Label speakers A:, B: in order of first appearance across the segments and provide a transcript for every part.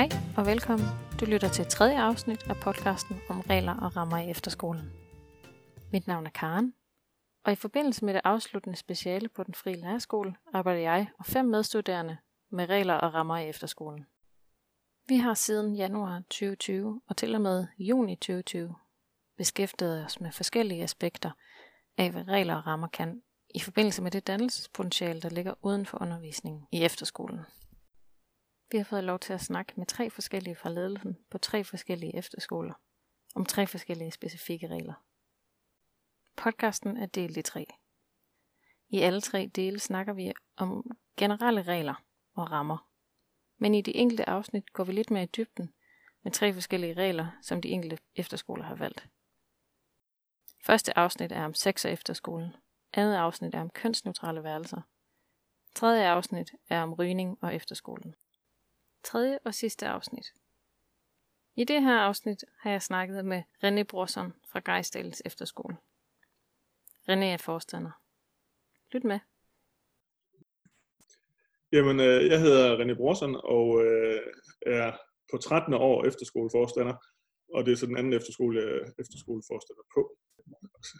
A: Hej og velkommen. Du lytter til tredje afsnit af podcasten om regler og rammer i efterskolen. Mit navn er Karen, og i forbindelse med det afsluttende speciale på den frie lærerskole arbejder jeg og fem medstuderende med regler og rammer i efterskolen. Vi har siden januar 2020 og til og med juni 2020 beskæftiget os med forskellige aspekter af, hvad regler og rammer kan i forbindelse med det dannelsespotentiale, der ligger uden for undervisningen i efterskolen. Vi har fået lov til at snakke med tre forskellige fra ledelsen på tre forskellige efterskoler om tre forskellige specifikke regler. Podcasten er delt i tre. I alle tre dele snakker vi om generelle regler og rammer. Men i de enkelte afsnit går vi lidt mere i dybden med tre forskellige regler, som de enkelte efterskoler har valgt. Første afsnit er om sex og efterskolen. Andet afsnit er om kønsneutrale værelser. Tredje afsnit er om rygning og efterskolen. Tredje og sidste afsnit. I det her afsnit har jeg snakket med René Brorson fra Geisdales Efterskole. René er forstander. Lyt med.
B: Jamen, øh, jeg hedder René Brorson og øh, er på 13. år efterskoleforstander, og det er så den anden efterskole, jeg er efterskoleforstander på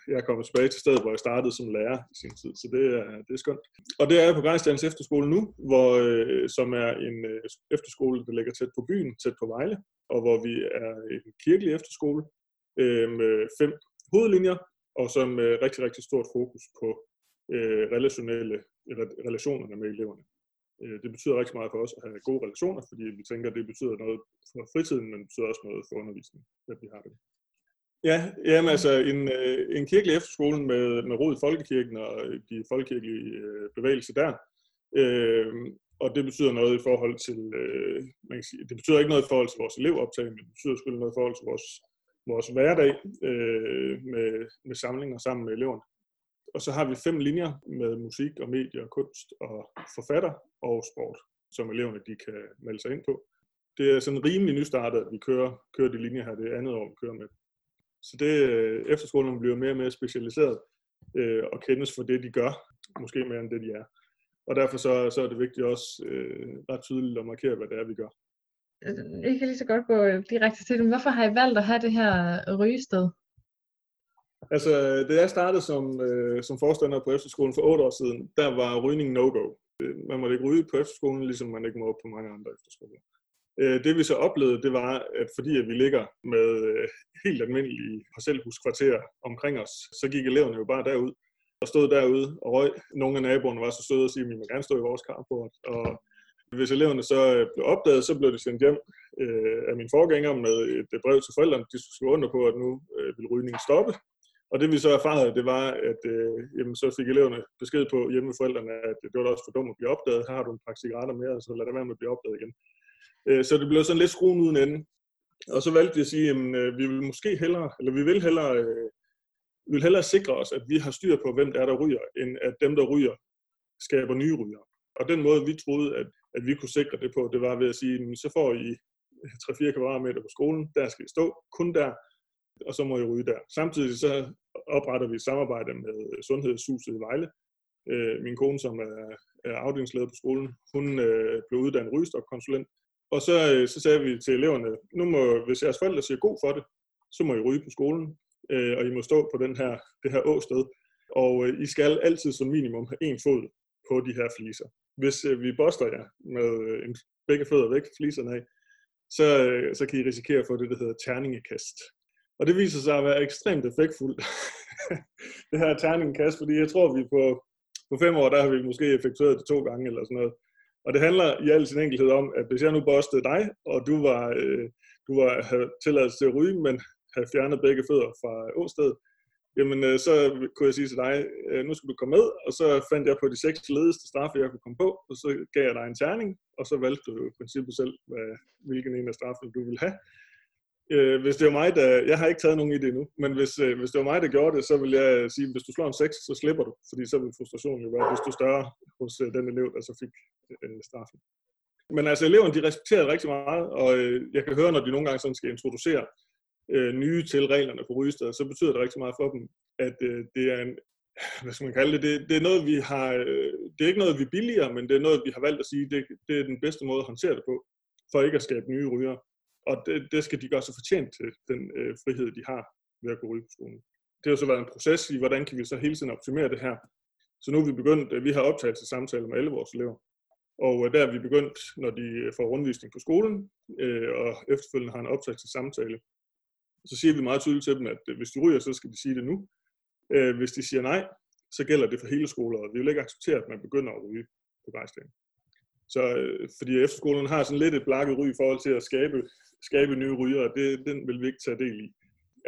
B: jeg er kommet tilbage til stedet, hvor jeg startede som lærer i sin tid, så det er, det er skønt. Og det er jeg på Grejsdalens Efterskole nu, hvor, øh, som er en øh, efterskole, der ligger tæt på byen, tæt på Vejle, og hvor vi er en kirkelig efterskole øh, med fem hovedlinjer, og så med øh, rigtig, rigtig stort fokus på øh, relationelle, relationerne med eleverne. Øh, det betyder rigtig meget for os at have gode relationer, fordi vi tænker, at det betyder noget for fritiden, men det betyder også noget for undervisningen, at vi har det. Ja, jamen altså en, øh, en kirkelig efterskole med, med rod i folkekirken og øh, de folkekirkelige øh, bevægelser der. Øh, og det betyder noget i forhold til, øh, man kan sige, det betyder ikke noget i forhold til vores elevoptag, men det betyder selvfølgelig noget i forhold til vores, vores hverdag øh, med, med samlinger sammen med eleverne. Og så har vi fem linjer med musik og medier, kunst og forfatter og sport, som eleverne de kan melde sig ind på. Det er sådan rimelig nystartet, at vi kører, kører de linjer her. Det er andet år, vi kører med. Så det, øh, efterskolerne bliver mere og mere specialiseret øh, og kendes for det, de gør, måske mere end det, de er. Og derfor så, så er det vigtigt også øh, ret tydeligt at markere, hvad det er, vi gør.
C: Jeg kan lige så godt gå direkte til det. Hvorfor har I valgt at have det her rygested?
B: Altså, da jeg startede som, øh, som forstander på efterskolen for otte år siden, der var rygning no-go. Man måtte ikke ryge på efterskolen, ligesom man ikke må på mange andre efterskoler. Øh, det vi så oplevede, det var, at fordi at vi ligger med øh, helt almindelige parcelhuskvarterer omkring os, så gik eleverne jo bare derud og stod derude og røg. Nogle af naboerne var så søde at sige, at vi må gerne stå i vores carport. Og hvis eleverne så øh, blev opdaget, så blev de sendt hjem øh, af min forgænger med et brev til forældrene. De skulle skrive under på, at nu øh, vil rygningen stoppe. Og det vi så erfarede, det var, at øh, jamen, så fik eleverne besked på hjemme med forældrene, at det var da også for dumt at blive opdaget. Her har du en pakke cigaretter mere, så lad det være med at blive opdaget igen. Øh, så det blev sådan lidt skruen uden ende. Og så valgte vi at sige, at øh, vi vil måske hellere, eller vi vil hellere, øh, vi vil hellere sikre os, at vi har styr på, hvem der er, der ryger, end at dem, der ryger, skaber nye ryger. Og den måde, vi troede, at, at vi kunne sikre det på, det var ved at sige, så får I øh, 3-4 kvadratmeter på skolen, der skal I stå, kun der, og så må I ryge der. Samtidig så opretter vi et samarbejde med Sundhedshuset i Vejle. Min kone, som er, er afdelingsleder på skolen, hun blev uddannet rygestopkonsulent, og så, øh, så sagde vi til eleverne, nu må, hvis jeres forældre siger god for det, så må I ryge på skolen, øh, og I må stå på den her, det her åsted. Og øh, I skal altid som minimum have en fod på de her fliser. Hvis øh, vi boster jer med øh, en, begge fødder væk, fliserne af, så, øh, så kan I risikere at få det, der hedder terningekast. Og det viser sig at være ekstremt effektfuldt, det her terningekast, fordi jeg tror, vi på, på fem år, der har vi måske effektueret det to gange eller sådan noget. Og det handler i al sin enkelhed om, at hvis jeg nu bostede dig, og du var, øh, du var havde tilladelse til at ryge, men havde fjernet begge fødder fra åstedet, jamen øh, så kunne jeg sige til dig, øh, nu skal du komme med, og så fandt jeg på de seks ledeste straffe, jeg kunne komme på, og så gav jeg dig en terning, og så valgte du i princippet selv, hvad, hvilken en af straffene du ville have. Øh, hvis det var mig, der... Jeg har ikke taget nogen i det endnu, men hvis, øh, hvis det var mig, der gjorde det, så vil jeg sige, hvis du slår en 6, så slipper du, fordi så vil frustrationen jo være, hvis du større hos øh, den elev, der så fik øh, straffen. Men altså, eleverne, de respekterer rigtig meget, og øh, jeg kan høre, når de nogle gange sådan skal introducere øh, nye til reglerne på rygestedet, så betyder det rigtig meget for dem, at øh, det er en, hvad skal man kalde det, det, det er noget, vi har, øh, det er ikke noget, vi billiger, men det er noget, vi har valgt at sige, det, det er den bedste måde at håndtere det på. for ikke at skabe nye ryger. Og det, det skal de gøre sig fortjent til, den øh, frihed, de har ved at gå ryge på skolen. Det har så været en proces i, hvordan kan vi så hele tiden optimere det her. Så nu er vi begyndt, øh, vi har optagelsessamtaler med alle vores elever. Og øh, der er vi begyndt, når de øh, får rundvisning på skolen, øh, og efterfølgende har en optagelsessamtale. Så siger vi meget tydeligt til dem, at hvis de ryger, så skal de sige det nu. Øh, hvis de siger nej, så gælder det for hele skoleåret. Vi vil ikke acceptere, at man begynder at ryge på græsdagen. Så øh, fordi efterskolerne har sådan lidt et blakket ry i forhold til at skabe, skabe nye ryger, og det, den vil vi ikke tage del i.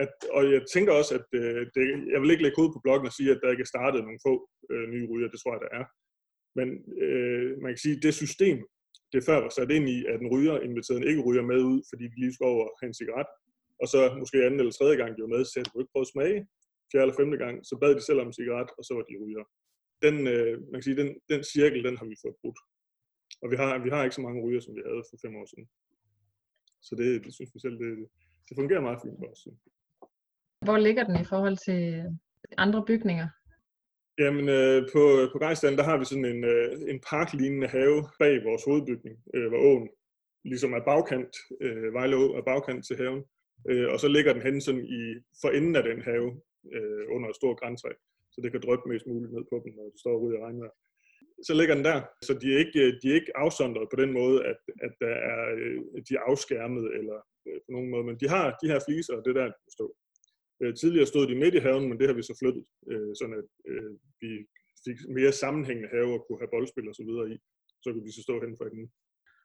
B: At, og jeg tænker også, at øh, det, jeg vil ikke lægge ud på bloggen og sige, at der ikke er startet nogle få øh, nye ryger. Det tror jeg, der er. Men øh, man kan sige, at det system, det før var sat ind i, at en ryger inviterede en ikke ryger med ud, fordi de lige skulle over have en cigaret, og så måske anden eller tredje gang, de var med, så du ikke prøve at smage. Fjerde eller femte gang, så bad de selv om en cigaret, og så var de ryger. Den, øh, man kan sige, den, den cirkel, den har vi fået brudt. Og vi har, vi har ikke så mange ryger, som vi havde for fem år siden. Så det, det synes vi selv, det, det fungerer meget fint for os.
C: Hvor ligger den i forhold til andre bygninger?
B: Jamen, øh, på, på Gejsland, der har vi sådan en, øh, en parklignende have bag vores hovedbygning, øh, hvor åen ligesom er bagkant, øh, Vejle Å er bagkant til haven. Øh, og så ligger den hen sådan i for enden af den have, øh, under et stort græntræ, så det kan dryppe mest muligt ned på dem, når det står ude i regnvejr. Så ligger den der, så de er ikke, øh, de er ikke afsondret på den måde, at, at der er, øh, de er afskærmet eller øh, på nogen måde, men de har de her fliser, og det der, der, står. Øh, tidligere stod de midt i haven, men det har vi så flyttet, øh, sådan at øh, vi fik mere sammenhængende have og kunne have boldspil og så videre i. Så kunne de så stå hen for enden.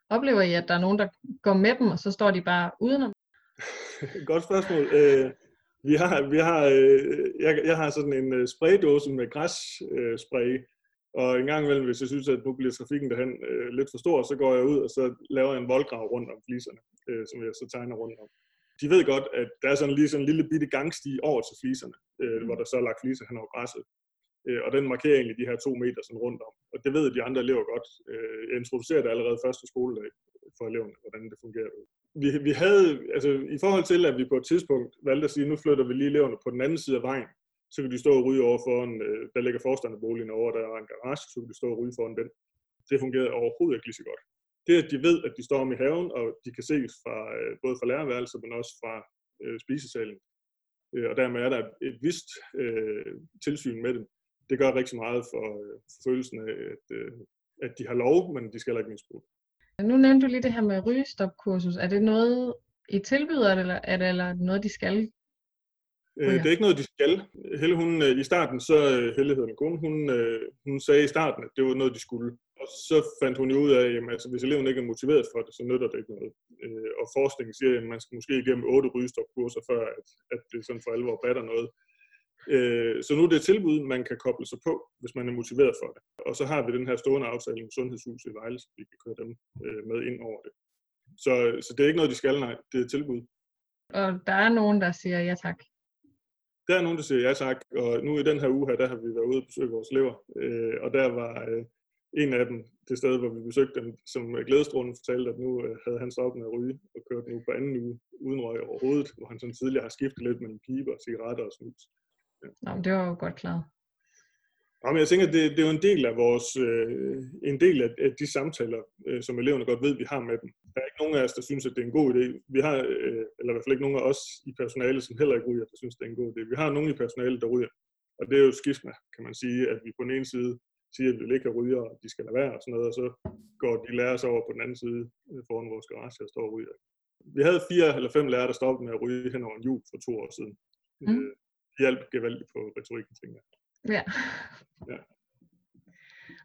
C: Oplever I, at der er nogen, der går med dem, og så står de bare udenom?
B: Godt spørgsmål. Øh, vi har, vi har, øh, jeg, jeg har sådan en øh, spraydåse med græsspray, øh, og en gang imellem, hvis jeg synes, at nu bliver trafikken derhen øh, lidt for stor, så går jeg ud og så laver jeg en voldgrav rundt om fliserne, øh, som jeg så tegner rundt om. De ved godt, at der er sådan lige sådan en lille bitte gangsti over til fliserne, øh, hvor der så er lagt fliser hen over græsset. Øh, og den markerer egentlig de her to meter sådan rundt om. Og det ved de andre elever godt. Øh, jeg introducerer det allerede første skoledag for eleverne, hvordan det fungerer. Vi, vi havde, altså i forhold til, at vi på et tidspunkt valgte at sige, nu flytter vi lige eleverne på den anden side af vejen, så kan de stå og ryge over foran, øh, der ligger forstanderboligen over, der er en garage, så kan de stå og ryge foran den. Det fungerede overhovedet ikke lige så godt. Det, at de ved, at de står om i haven, og de kan ses fra, øh, både fra lærerværelset, men også fra øh, spisesalen, øh, og dermed er der et vist øh, tilsyn med dem, det gør rigtig meget for, øh, for følelsen af, at, øh, at de har lov, men de skal heller ikke misbruge
C: Nu nævnte du lige det her med rygestopkursus. Er det noget, I tilbyder, eller er det eller noget, de skal
B: Øh, det er ikke noget, de skal. Helle, hun, øh, i starten, så øh, Helle hedder min kone, hun, hun sagde i starten, at det var noget, de skulle. Og så fandt hun jo ud af, at altså, hvis eleven ikke er motiveret for det, så nytter det ikke noget. Og forskningen siger, at man skal måske igennem otte rygestopkurser, før at, at det sådan for alvor batter noget. Så nu er det et tilbud, man kan koble sig på, hvis man er motiveret for det. Og så har vi den her stående aftale med Sundhedshuset i Vejle, så vi kan køre dem med ind over det. Så, så det er ikke noget, de skal, nej. Det er et tilbud.
C: Og der er nogen, der siger ja tak.
B: Der er nogen, der siger ja tak, og nu i den her uge her, der har vi været ude og besøge vores elever, øh, og der var øh, en af dem det sted, hvor vi besøgte dem, som glædestrålen fortalte, at nu øh, havde han stoppet med at ryge, og kørt nu på anden uge uden røg overhovedet, hvor han sådan tidligere har skiftet lidt mellem piber, cigaretter og snus.
C: Ja. Nå, det var jo godt klart.
B: Ja, men jeg tænker, det, det er jo en del af vores, øh, en del af, af de samtaler, øh, som eleverne godt ved, vi har med dem. Der er ikke nogen af os, der synes, at det er en god idé. Vi har, øh, eller i hvert fald ikke nogen af os i personalet, som heller ikke ryger, der synes, det er en god idé. Vi har nogen i personalet, der ryger. Og det er jo skisma, kan man sige, at vi på den ene side siger, at vi vil ikke have ryger, og de skal lade være og sådan noget, og så går de lærere sig over på den anden side øh, foran vores garage og står og ryger. Vi havde fire eller fem lærere, der stoppede med at ryge hen over en jul for to år siden. Mm. Øh, hjalp gevaldigt på retorikken, tænker jeg.
C: Ja. ja.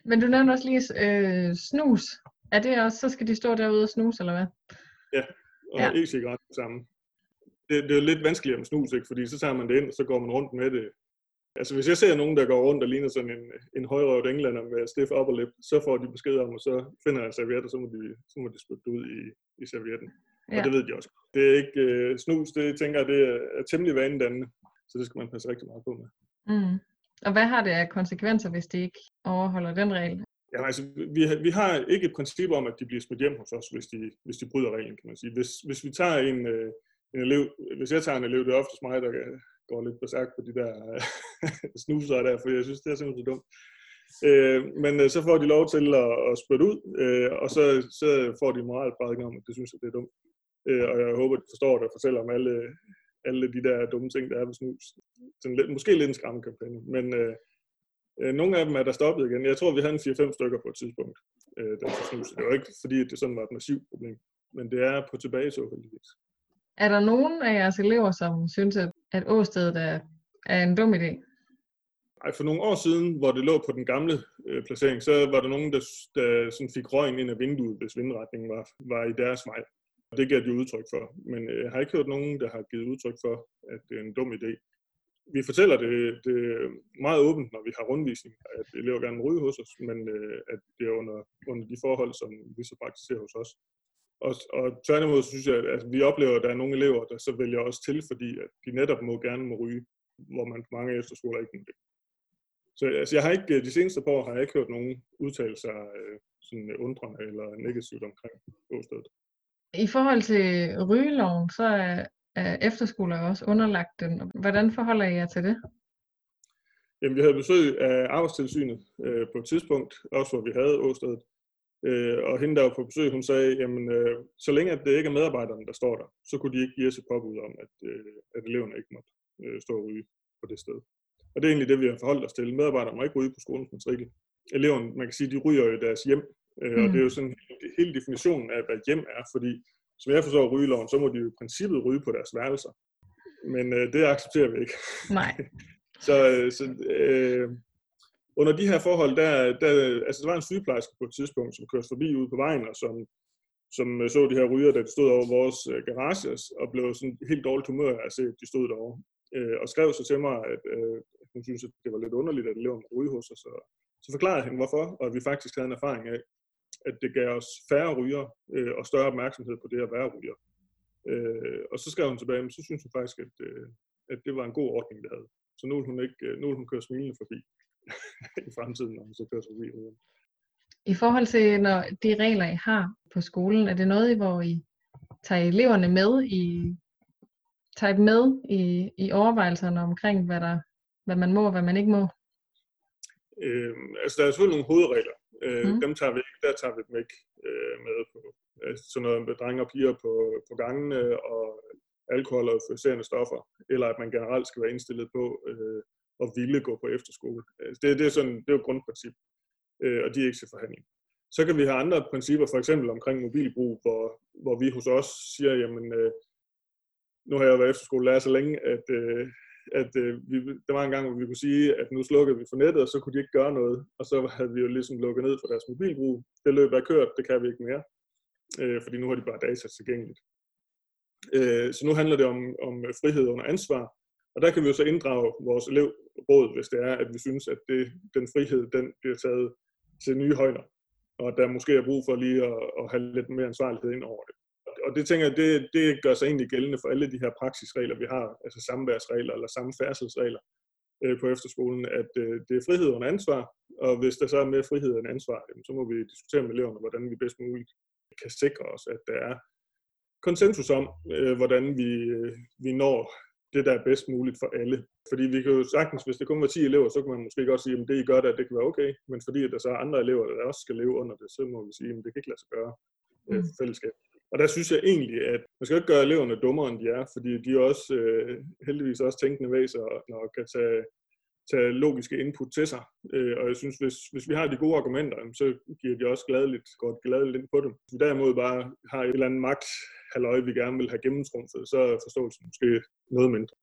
C: Men du nævnte også lige øh, snus. Er det også, så skal de stå derude og snuse, eller hvad?
B: Ja, og ja. e-cigaret sammen. Det, det er lidt vanskeligere med snus, ikke? fordi så tager man det ind, og så går man rundt med det. Altså hvis jeg ser nogen, der går rundt og ligner sådan en, en højrøvet englænder med stiff upper lip, så får de besked om, og så finder jeg servietter, så må de, så må de spytte ud i, i servietten. Ja. Og det ved de også. Det er ikke uh, snus, det tænker jeg, det er temmelig vanedannende, så det skal man passe rigtig meget på med.
C: Mm. Og hvad har det af konsekvenser, hvis de ikke overholder den regel?
B: Ja, altså, vi, vi har ikke et princip om, at de bliver smidt hjem hos os, hvis de, hvis de bryder reglen, kan man sige. Hvis, hvis vi tager en, øh, en elev, hvis jeg tager en elev, det er oftest mig, der går lidt på på de der øh, snuser der, for jeg synes, det er simpelthen så dumt. Øh, men øh, så får de lov til at, at spytte ud, øh, og så, så får de moralprædiken om, at det synes, at det er dumt. Øh, og jeg håber, de forstår det og fortæller om alle, alle de der dumme ting, der er ved snus. Sådan lidt, måske lidt en skræmmekampagne, men øh, øh, nogle af dem er der stoppet igen. Jeg tror, vi havde en 4-5 stykker på et tidspunkt, øh, der snus. Det var ikke, fordi det sådan var et massivt problem, men det er på tilbage så heldigvis.
C: Er der nogen af jeres elever, som synes, at, at åstedet er, er en dum idé?
B: Ej, for nogle år siden, hvor det lå på den gamle øh, placering, så var der nogen, der, der sådan fik røgen ind af vinduet, hvis vindretningen var, var i deres vej. Og det gav de udtryk for. Men øh, jeg har ikke hørt nogen, der har givet udtryk for, at det er en dum idé. Vi fortæller det, det meget åbent, når vi har rundvisning, at elever gerne må ryge hos os, men øh, at det er under, under de forhold, som vi så praktiserer hos os. Og, og tværtimod synes jeg, at vi oplever, at der er nogle elever, der så vælger os til, fordi at de netop må gerne må ryge, hvor man mange efterskoler ikke må det. Så altså, jeg har ikke, de seneste par år har jeg ikke hørt nogen udtale sig øh, sådan undrende eller negativt omkring åstedet.
C: I forhold til rygeloven, så er, er efterskoler også underlagt den. Hvordan forholder I jer til det?
B: Jamen, vi havde besøg af arbejdstilsynet øh, på et tidspunkt, også hvor vi havde åstedet. Øh, og hende, der var på besøg, hun sagde, jamen, øh, så længe at det ikke er medarbejderne, der står der, så kunne de ikke give os et påbud om, at, øh, at eleverne ikke måtte øh, stå og ryge på det sted. Og det er egentlig det, vi har forholdt os til. Medarbejdere må ikke ryge på skolens matrikel. Eleverne, man kan sige, de ryger jo i deres hjem. Øh, mm. Og det er jo sådan hele definitionen af, hvad hjem er. Fordi, som jeg forstår rygeloven, så må de jo i princippet ryge på deres værelser. Men øh, det accepterer vi ikke.
C: Nej.
B: så øh, så øh, under de her forhold, der, der, altså der var en sygeplejerske på et tidspunkt, som kørte forbi ude på vejen, og som, som øh, så de her ryger, der stod over vores øh, og blev sådan helt dårligt humør af at se, at de stod derovre. Øh, og skrev så til mig, at øh, hun synes, at det var lidt underligt, at eleverne ryge hos os. Og så forklarede jeg hende, hvorfor, og at vi faktisk havde en erfaring af, at det gav os færre ryger øh, og større opmærksomhed på det at være ryger. Øh, og så skrev hun tilbage, men så synes hun faktisk, at, øh, at det var en god ordning, vi havde. Så nu vil hun, ikke, øh, nu vil hun køre smilende forbi i fremtiden, når hun så kører forbi rygerne.
C: I forhold til når de regler, I har på skolen, er det noget, hvor I tager eleverne med i tager med i, i overvejelserne omkring, hvad, der, hvad man må og hvad man ikke må?
B: Øh, altså, der er selvfølgelig nogle hovedregler. Øh, mm. Dem tager vi ikke, der tager vi dem ikke øh, med på. Altså, sådan noget med drenge og piger på, på gangene og alkohol og euforiserende stoffer, eller at man generelt skal være indstillet på øh, at ville gå på efterskole. Øh, det, det, er sådan, det er jo grundprincip, øh, og de er ikke til forhandling. Så kan vi have andre principper, for eksempel omkring mobilbrug, hvor, hvor vi hos os siger, jamen, øh, nu har jeg været efterskolelærer så længe, at, at vi, der var en gang, hvor vi kunne sige, at nu slukkede vi for nettet, og så kunne de ikke gøre noget. Og så havde vi jo ligesom lukket ned for deres mobilbrug. Det løb er kørt, det kan vi ikke mere. Fordi nu har de bare data tilgængeligt. Så nu handler det om, om frihed under ansvar. Og der kan vi jo så inddrage vores elevråd, hvis det er, at vi synes, at det, den frihed, den bliver taget til nye højder. Og der måske er brug for lige at, at have lidt mere ansvarlighed ind over det. Og det tænker jeg, det, det gør sig egentlig gældende for alle de her praksisregler, vi har, altså samværsregler eller samfærdselsregler øh, på efterskolen, at øh, det er frihed under ansvar, og hvis der så er mere frihed end ansvar, jamen, så må vi diskutere med eleverne, hvordan vi bedst muligt kan sikre os, at der er konsensus om, øh, hvordan vi, øh, vi når det, der er bedst muligt for alle. Fordi vi kan jo sagtens, hvis det kun var 10 elever, så kan man måske godt sige, at det I gør der, det kan være okay, men fordi der så er andre elever, der også skal leve under det, så må vi sige, at det kan ikke lade sig gøre øh, for fællesskab. Og der synes jeg egentlig, at man skal ikke gøre eleverne dummere, end de er, fordi de er også øh, heldigvis også tænkende væser og kan tage, tage logiske input til sig. Øh, og jeg synes, hvis, hvis vi har de gode argumenter, så giver de også gladeligt, godt gladeligt ind på dem. Hvis vi derimod bare har et eller andet magt, halløj, vi gerne vil have gennemtrumfet, så er forståelsen måske noget mindre.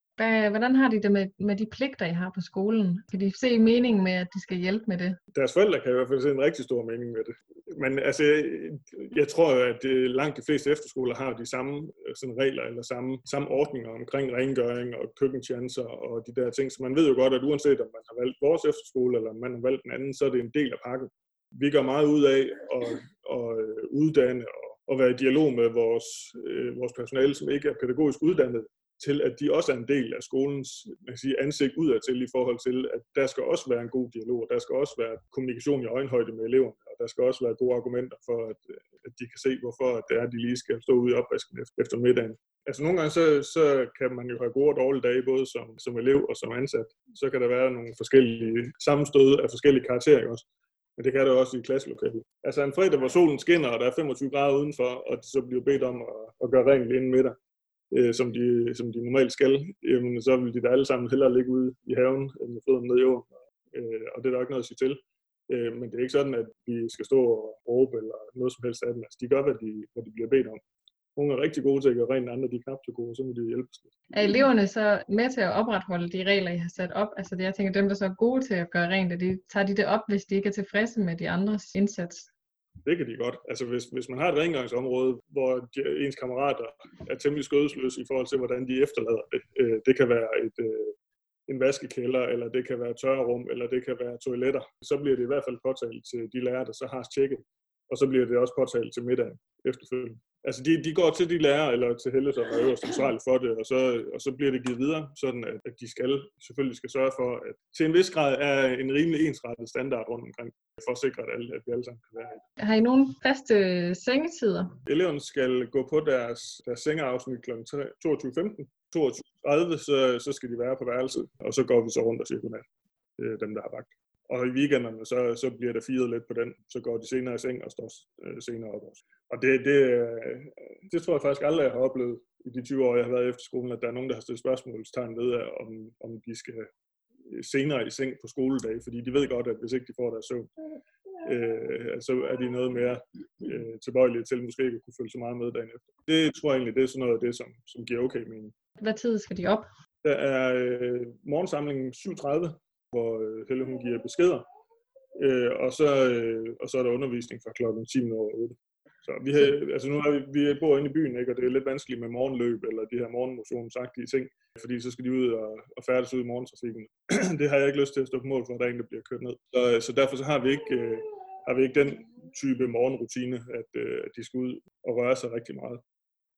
C: Hvordan har de det med, med de pligter, I har på skolen? Kan de se meningen med, at de skal hjælpe med det?
B: Deres forældre kan i hvert fald se en rigtig stor mening med det. Men altså, jeg tror, at øh, langt de fleste efterskoler har de samme øh, sådan regler eller samme, samme ordninger omkring rengøring og køkkentjenester og de der ting. Så man ved jo godt, at uanset om man har valgt vores efterskole eller om man har valgt en anden, så er det en del af pakken. Vi gør meget ud af at, at uddanne og at være i dialog med vores, øh, vores personale, som ikke er pædagogisk uddannet, til, at de også er en del af skolens man kan sige, ansigt udadtil i forhold til, at der skal også være en god dialog, og der skal også være kommunikation i øjenhøjde med eleverne, og der skal også være gode argumenter for, at, at de kan se, hvorfor det er, at de lige skal stå ude i opvasken efter middagen. Altså nogle gange, så, så kan man jo have gode og dårlige dage, både som, som elev og som ansat. Så kan der være nogle forskellige sammenstød af forskellige karakterer også. Men det kan det også i klasselokalet. Altså en fredag, hvor solen skinner, og der er 25 grader udenfor, og de så bliver bedt om at, at gøre rent inden middag, øh, som, de, som de normalt skal, jamen, så vil de da alle sammen hellere ligge ude i haven, end med fødderne ned i jorden. Øh, og det er der ikke noget at sige til. Øh, men det er ikke sådan, at vi skal stå og råbe eller noget som helst af dem. Altså, de gør, hvad de, hvad de bliver bedt om. Nogle er rigtig gode til at gøre rent, andre de er knap så gode, så må de hjælpe lidt.
C: Er eleverne så med til at opretholde de regler, I har sat op? Altså det, jeg tænker, dem, der så er gode til at gøre rent, de, tager de det op, hvis de ikke er tilfredse med de andres indsats?
B: Det kan de godt. Altså hvis, hvis man har et rengøringsområde, hvor de, ens kammerater er temmelig skødesløse i forhold til, hvordan de efterlader det. Øh, det kan være et, øh, en vaskekælder, eller det kan være tørrerum, eller det kan være toiletter. Så bliver det i hvert fald påtalt til de lærere, der så har tjekket. Og så bliver det også påtalt til middagen efterfølgende. Altså de, de går til de lærere, eller til Helle, som er øverst ansvarlig for det, og så, og så bliver det givet videre, sådan at, at de skal selvfølgelig skal sørge for, at til en vis grad er en rimelig ensrettet standard rundt omkring, for at sikre, at, alle, at vi alle sammen kan være i.
C: Har I nogle faste sengetider?
B: Eleverne skal gå på deres, deres sengeafsnit kl. 22.15. 22.30, så, så skal de være på værelset, og så går vi så rundt og siger godnat. Er dem, der har vagt. Og i weekenderne, så, så bliver der firet lidt på den. Så går de senere i seng og står øh, senere op også. Og det, det, øh, det tror jeg faktisk aldrig, jeg har oplevet i de 20 år, jeg har været efter skolen, at der er nogen, der har stillet spørgsmålstegn ved, om, om de skal senere i seng på skoledag, fordi de ved godt, at hvis ikke de får deres søvn, øh, så er de noget mere øh, tilbøjelige til måske ikke at kunne følge så meget med dagen efter. Det tror jeg egentlig, det er sådan noget af det, som, som giver okay mening.
C: Hvad tid skal de op?
B: Der er øh, morgensamlingen 7.30, hvor øh, Helle hun giver beskeder. Øh, og, så, øh, og så er der undervisning fra klokken 10 over 8. Så vi, har, altså nu er vi, vi bor inde i byen, ikke, og det er lidt vanskeligt med morgenløb eller de her morgenmotionsagtige ting, fordi så skal de ud og, og færdes ud i morgentrafikken. det har jeg ikke lyst til at stå på mål for, at der er en, der bliver kørt ned. Så, så derfor så har vi ikke, øh, har vi ikke den type morgenrutine, at, øh, at de skal ud og røre sig rigtig meget.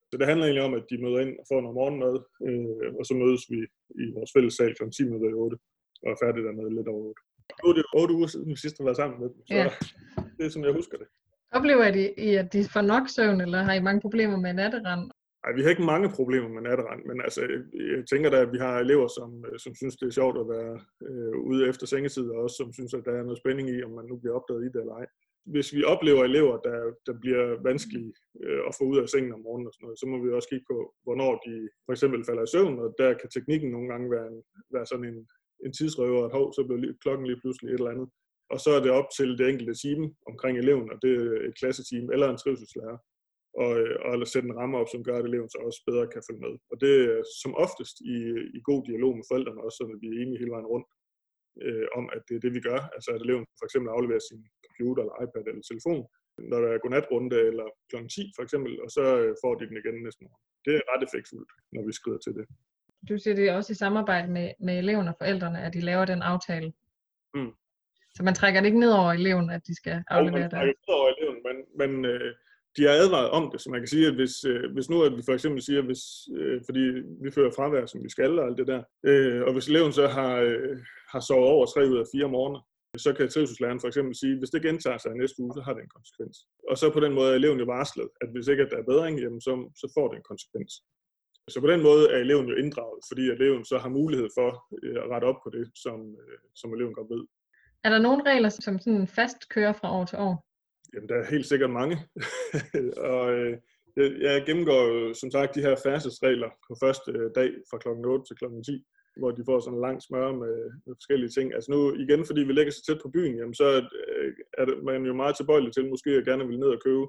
B: Så det handler egentlig om, at de møder ind og får noget morgenmad, øh, og så mødes vi i vores fælles sal kl. 10 minutter i 8 og er færdig dernede lidt over 8. Nu er det 8 uger siden, vi sidst har været sammen med dem, så ja. det er som jeg husker det.
C: Oplever I, at de får nok søvn, eller har I mange problemer med natterand?
B: Nej, vi har ikke mange problemer med natterand, men altså, jeg tænker da, at vi har elever, som, øh, som synes, det er sjovt at være øh, ude efter sengetid, og også som synes, at der er noget spænding i, om man nu bliver opdaget i det eller ej. Hvis vi oplever elever, der, der bliver vanskelige øh, at få ud af sengen om morgenen og sådan noget, så må vi også kigge på, hvornår de for eksempel falder i søvn, og der kan teknikken nogle gange være, en, være sådan en, en tidsrøver, at hov, så blev klokken lige pludselig et eller andet. Og så er det op til det enkelte team omkring eleven, og det er et klasseteam eller en trivselslærer, og, øh, og at sætte en ramme op, som gør, at eleven så også bedre kan følge med. Og det er som oftest i, i god dialog med forældrene også, så vi er enige hele vejen rundt øh, om, at det er det, vi gør. Altså at eleven for eksempel afleverer sin computer eller iPad eller telefon, når der er godnatrunde eller kl. 10 for eksempel, og så øh, får de den igen næste morgen. Det er ret effektfuldt, når vi skrider til det.
C: Du siger, det er også i samarbejde med, med eleven og forældrene, at de laver den aftale.
B: Mm.
C: Så man trækker det ikke ned over eleven, at de skal aflevere
B: det? Man ned over eleven, men, men øh, de har advaret om det, så man kan sige, at hvis, øh, hvis nu at vi for eksempel siger, hvis, øh, fordi vi fører fravær, som vi skal, og alt det der, øh, og hvis eleven så har, øh, har sovet over tre ud af fire morgener, så kan trivselslæreren for eksempel sige, hvis det gentager sig næste uge, så har det en konsekvens. Og så på den måde er eleven jo varslet, at hvis ikke at der er bedring, jamen så, så får det en konsekvens. Så på den måde er eleven jo inddraget, fordi eleven så har mulighed for øh, at rette op på det, som, øh, som eleven godt ved.
C: Er der nogle regler, som sådan fast kører fra år til år?
B: Jamen, der er helt sikkert mange. og øh, jeg, jeg gennemgår jo som sagt de her færdselsregler på første dag fra kl. 8 til kl. 10 hvor de får sådan en lang smør med, med forskellige ting. Altså nu igen, fordi vi ligger så tæt på byen, jamen, så er det, man jo meget tilbøjelig til måske at gerne vil ned og købe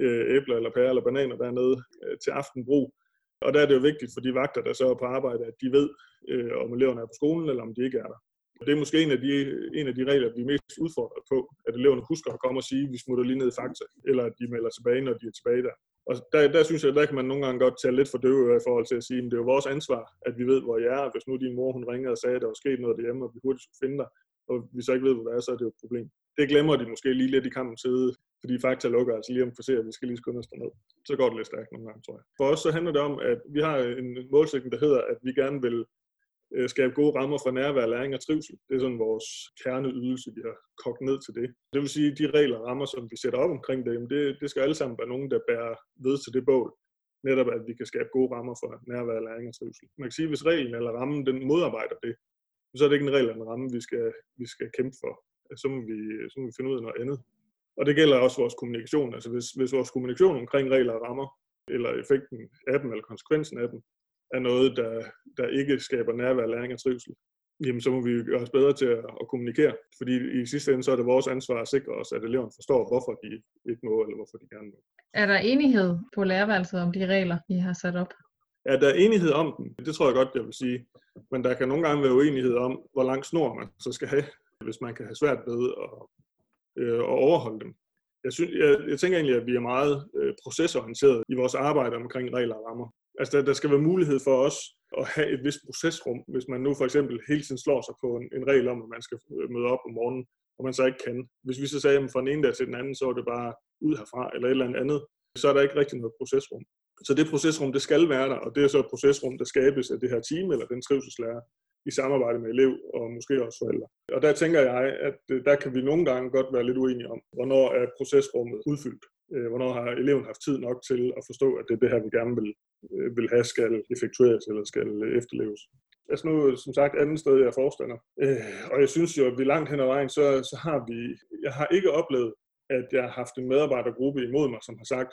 B: øh, æbler eller pærer eller bananer dernede øh, til aftenbrug. Og der er det jo vigtigt for de vagter, der så er på arbejde, at de ved, øh, om eleverne er på skolen, eller om de ikke er der. Og det er måske en af, de, en af de regler, vi er mest udfordret på, at eleverne husker at komme og sige, at vi smutter lige ned i fakta, eller at de melder tilbage, når de er tilbage der. Og der, der synes jeg, der kan man nogle gange godt tage lidt for døve i forhold til at sige, at det er jo vores ansvar, at vi ved, hvor jeg er. Hvis nu din mor hun ringede og sagde, at der var sket noget derhjemme, og vi hurtigt skulle finde dig, og vi så ikke ved, hvor det er, så er det jo et problem. Det glemmer de måske lige lidt i kampen side, fordi fakta lukker altså lige om kvarter, at vi skal lige skynde os derned. Så går det lidt stærkt nogle gange, tror jeg. For os så handler det om, at vi har en målsætning, der hedder, at vi gerne vil øh, skabe gode rammer for nærvær, læring og trivsel. Det er sådan vores kerneydelse, vi har kogt ned til det. Det vil sige, at de regler og rammer, som vi sætter op omkring det, det, det skal alle sammen være nogen, der bærer ved til det bål. Netop, at vi kan skabe gode rammer for nærvær, læring og trivsel. Man kan sige, at hvis reglen eller rammen den modarbejder det, så er det ikke en regel eller en ramme, vi skal, vi skal kæmpe for. Så må, vi, så må vi finde ud af noget andet. Og det gælder også vores kommunikation. Altså hvis, hvis vores kommunikation omkring regler og rammer, eller effekten af dem, eller konsekvensen af dem, er noget, der, der ikke skaber nærvær, læring og trivsel, jamen så må vi gøre os bedre til at, at kommunikere. Fordi i sidste ende, så er det vores ansvar at sikre os, at eleverne forstår, hvorfor de ikke må, eller hvorfor de gerne må.
C: Er der enighed på lærerværelset om de regler, I har sat op?
B: Ja, der er enighed om dem. Det tror jeg godt, jeg vil sige. Men der kan nogle gange være uenighed om, hvor lang snor man så skal have, hvis man kan have svært ved at, øh, og overholde dem. Jeg, synes, jeg, jeg tænker egentlig, at vi er meget øh, procesorienteret i vores arbejde omkring regler og rammer. Altså, der, der skal være mulighed for os at have et vist procesrum, hvis man nu for eksempel hele tiden slår sig på en, en regel om, at man skal øh, møde op om morgenen, og man så ikke kan. Hvis vi så sagde, at fra den ene dag til den anden, så er det bare ud herfra, eller et eller andet, så er der ikke rigtig noget procesrum. Så det procesrum, det skal være der, og det er så et procesrum, der skabes af det her team, eller den trivselslærer, i samarbejde med elev og måske også forældre. Og der tænker jeg, at øh, der kan vi nogle gange godt være lidt uenige om, hvornår er procesrummet udfyldt. Øh, hvornår har eleven haft tid nok til at forstå, at det er det her, vi gerne vil, øh, vil have, skal effektueres eller skal efterleves. Altså nu, som sagt, andet sted, jeg er forstander. Og jeg synes jo, at vi langt hen ad vejen, så, så har vi... Jeg har ikke oplevet, at jeg har haft en medarbejdergruppe imod mig, som har sagt,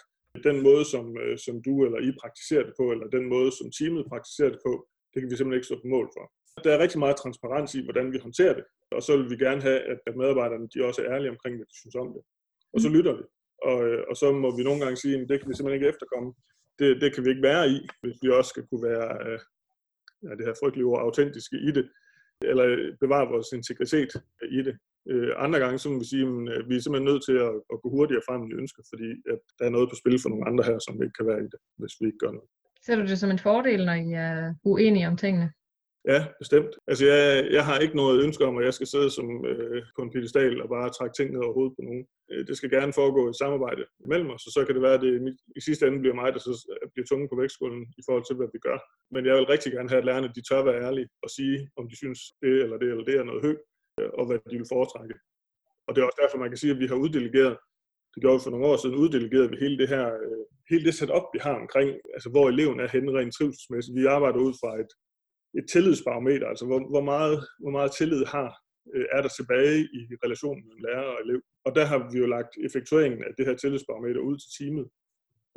B: den måde, som, som du eller I praktiserer det på, eller den måde, som teamet praktiserer det på, det kan vi simpelthen ikke stå på mål for. Der er rigtig meget transparens i, hvordan vi håndterer det, og så vil vi gerne have, at medarbejderne de også er ærlige omkring, hvad de synes om det. Og så mm. lytter vi. Og, og så må vi nogle gange sige, at det kan vi simpelthen ikke efterkomme. Det, det kan vi ikke være i, hvis vi også skal kunne være øh, ja, det her frygtelige ord, autentiske i det, eller bevare vores integritet i det. Øh, andre gange, så må vi sige, at vi er simpelthen nødt til at, at gå hurtigere frem, end vi ønsker, fordi at der er noget på spil for nogle andre her, som ikke kan være i det, hvis vi ikke gør noget.
C: Ser du det som en fordel, når I er uenige om tingene?
B: Ja, bestemt. Altså, jeg, jeg har ikke noget ønske om, at jeg skal sidde som øh, på en pedestal og bare trække ting ned over hovedet på nogen. Øh, det skal gerne foregå i samarbejde mellem os, og så kan det være, at det i sidste ende bliver mig, der så øh, bliver tunge på vægtskolen i forhold til, hvad vi gør. Men jeg vil rigtig gerne have, at lærerne de tør være ærlige og sige, om de synes, det eller det eller det er noget højt, øh, og hvad de vil foretrække. Og det er også derfor, man kan sige, at vi har uddelegeret, det gjorde vi for nogle år siden, uddelegeret vi hele det her, øh, hele det setup, vi har omkring, altså hvor eleven er henne rent trivselsmæssigt. Vi arbejder ud fra et, et tillidsbarometer, altså hvor, hvor, meget, hvor meget tillid har, øh, er der tilbage i relationen mellem lærer og elev. Og der har vi jo lagt effektueringen af det her tillidsbarometer ud til teamet.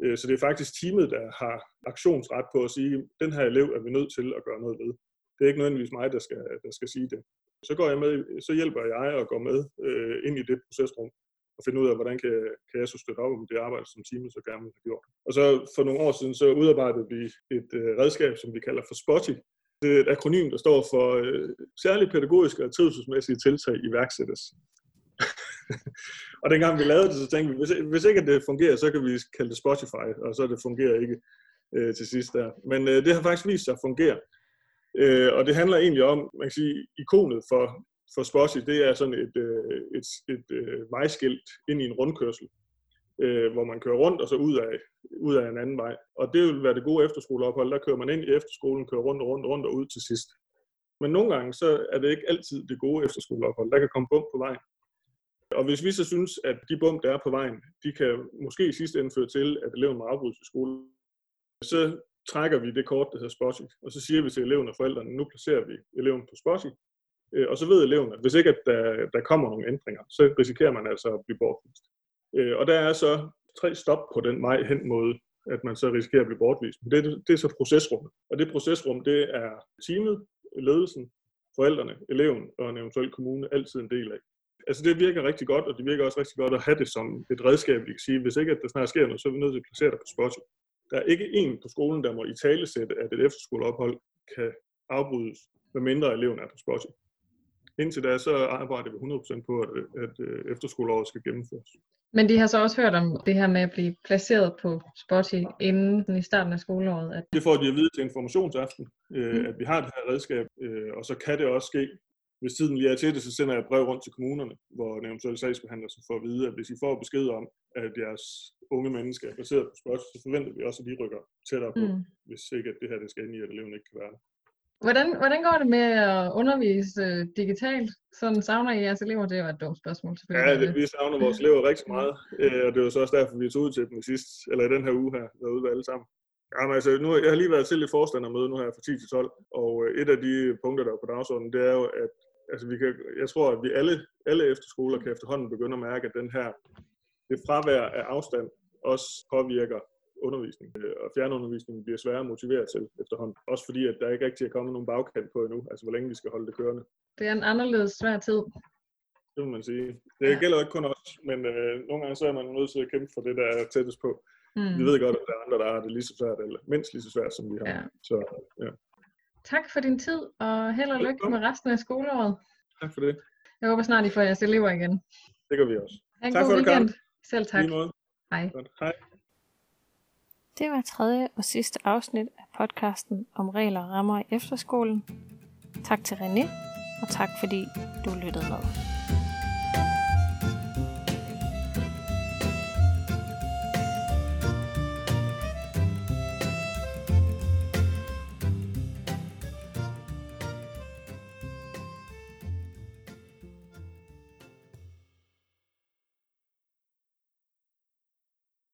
B: Øh, så det er faktisk teamet, der har aktionsret på at sige, at den her elev er vi nødt til at gøre noget ved. Det er ikke nødvendigvis mig, der skal, der skal sige det. Så går jeg med, så hjælper jeg og går med øh, ind i det procesrum og finde ud af, hvordan kan, kan jeg så støtte op om det arbejde, som teamet så gerne vil have gjort. Og så for nogle år siden, så udarbejdede vi et øh, redskab, som vi kalder for Spotty, det er et akronym, der står for øh, særligt pædagogiske og trivselsmæssige tiltag iværksættes. og dengang vi lavede det, så tænkte vi, hvis, hvis ikke det fungerer, så kan vi kalde det Spotify, og så det fungerer ikke øh, til sidst der. Men øh, det har faktisk vist sig at fungere. Øh, og det handler egentlig om, man kan sige, ikonet for, for Spotify, det er sådan et, øh, et, et øh, vejskilt ind i en rundkørsel øh, hvor man kører rundt og så ud af, ud af en anden vej. Og det vil være det gode efterskoleophold. Der kører man ind i efterskolen, kører rundt og rundt og rundt og ud til sidst. Men nogle gange, så er det ikke altid det gode efterskoleophold. Der kan komme bump på vejen. Og hvis vi så synes, at de bump, der er på vejen, de kan måske i sidste ende føre til, at eleven må afbrydes i skole, så trækker vi det kort, der hedder Spotty, og så siger vi til eleven og forældrene, nu placerer vi eleven på Spotty, øh, og så ved eleven, at hvis ikke at der, der kommer nogle ændringer, så risikerer man altså at blive bortvist. Øh, og der er så tre stop på den vej hen mod, at man så risikerer at blive bortvist. Men det, det er så procesrummet. Og det procesrum, det er teamet, ledelsen, forældrene, eleven og en eventuel kommune altid en del af. Altså det virker rigtig godt, og det virker også rigtig godt at have det som et redskab, vi kan sige, hvis ikke at der snart sker noget, så er vi nødt til at placere dig på spottet. Der er ikke en på skolen, der må i tale sætte, at et efterskoleophold kan afbrydes, medmindre eleven er på spottet. Indtil da, så arbejder vi 100% på, at, at øh, efterskoleåret skal gennemføres.
C: Men de har så også hørt om det her med at blive placeret på Spotty inden i starten af skoleåret? At...
B: Det får de at vide til informationsaften, øh, mm. at vi har det her redskab, øh, og så kan det også ske, hvis tiden lige er til det, så sender jeg et brev rundt til kommunerne, hvor en eventuel sagsbehandler så får at vide, at hvis I får besked om, at jeres unge mennesker er placeret på Spotty, så forventer vi også, at de rykker tættere på, mm. hvis ikke at det her det skal ind i, at eleven ikke kan være der.
C: Hvordan, hvordan går det med at undervise øh, digitalt? Sådan savner I jeres elever? Det var et dumt spørgsmål,
B: Ja, det, vi savner vores elever rigtig meget, øh, og det var så også derfor, vi tog ud til dem i sidst, eller i den her uge her, været ude ved alle sammen. Jamen, altså, nu, jeg har lige været til et forstandermøde nu her fra 10 til 12, og øh, et af de punkter, der er på dagsordenen, det er jo, at altså, vi kan, jeg tror, at vi alle, alle efterskoler kan efterhånden begynde at mærke, at den her, det fravær af afstand også påvirker undervisning, øh, og fjernundervisningen bliver sværere at motivere til efterhånden. Også fordi, at der ikke rigtig er kommet nogen bagkant på endnu, altså hvor længe vi skal holde det kørende.
C: Det er en anderledes svær tid.
B: Det må man sige. Det
C: Ja.
B: gælder jo ikke kun os, men øh, nogle gange så er man nødt til at kæmpe for det, der er tættest på.
C: Mm.
B: Vi ved godt, at der er andre, der har det lige så svært, eller mindst lige så svært, som vi har.
C: Ja.
B: Så ja,
C: Tak for din tid, og held og lykke med resten af skoleåret.
B: tak for det.
C: Jeg håber snart, I får jeres elever igen.
B: Det gør vi også.
C: En
B: Tak
C: god
B: for det,
C: weekend. Selv tak. Hej.
B: Godt. Hej.
A: Det var tredje og sidste afsnit af podcasten om regler og rammer i efterskolen. Tak til René, og tak fordi du lyttede med.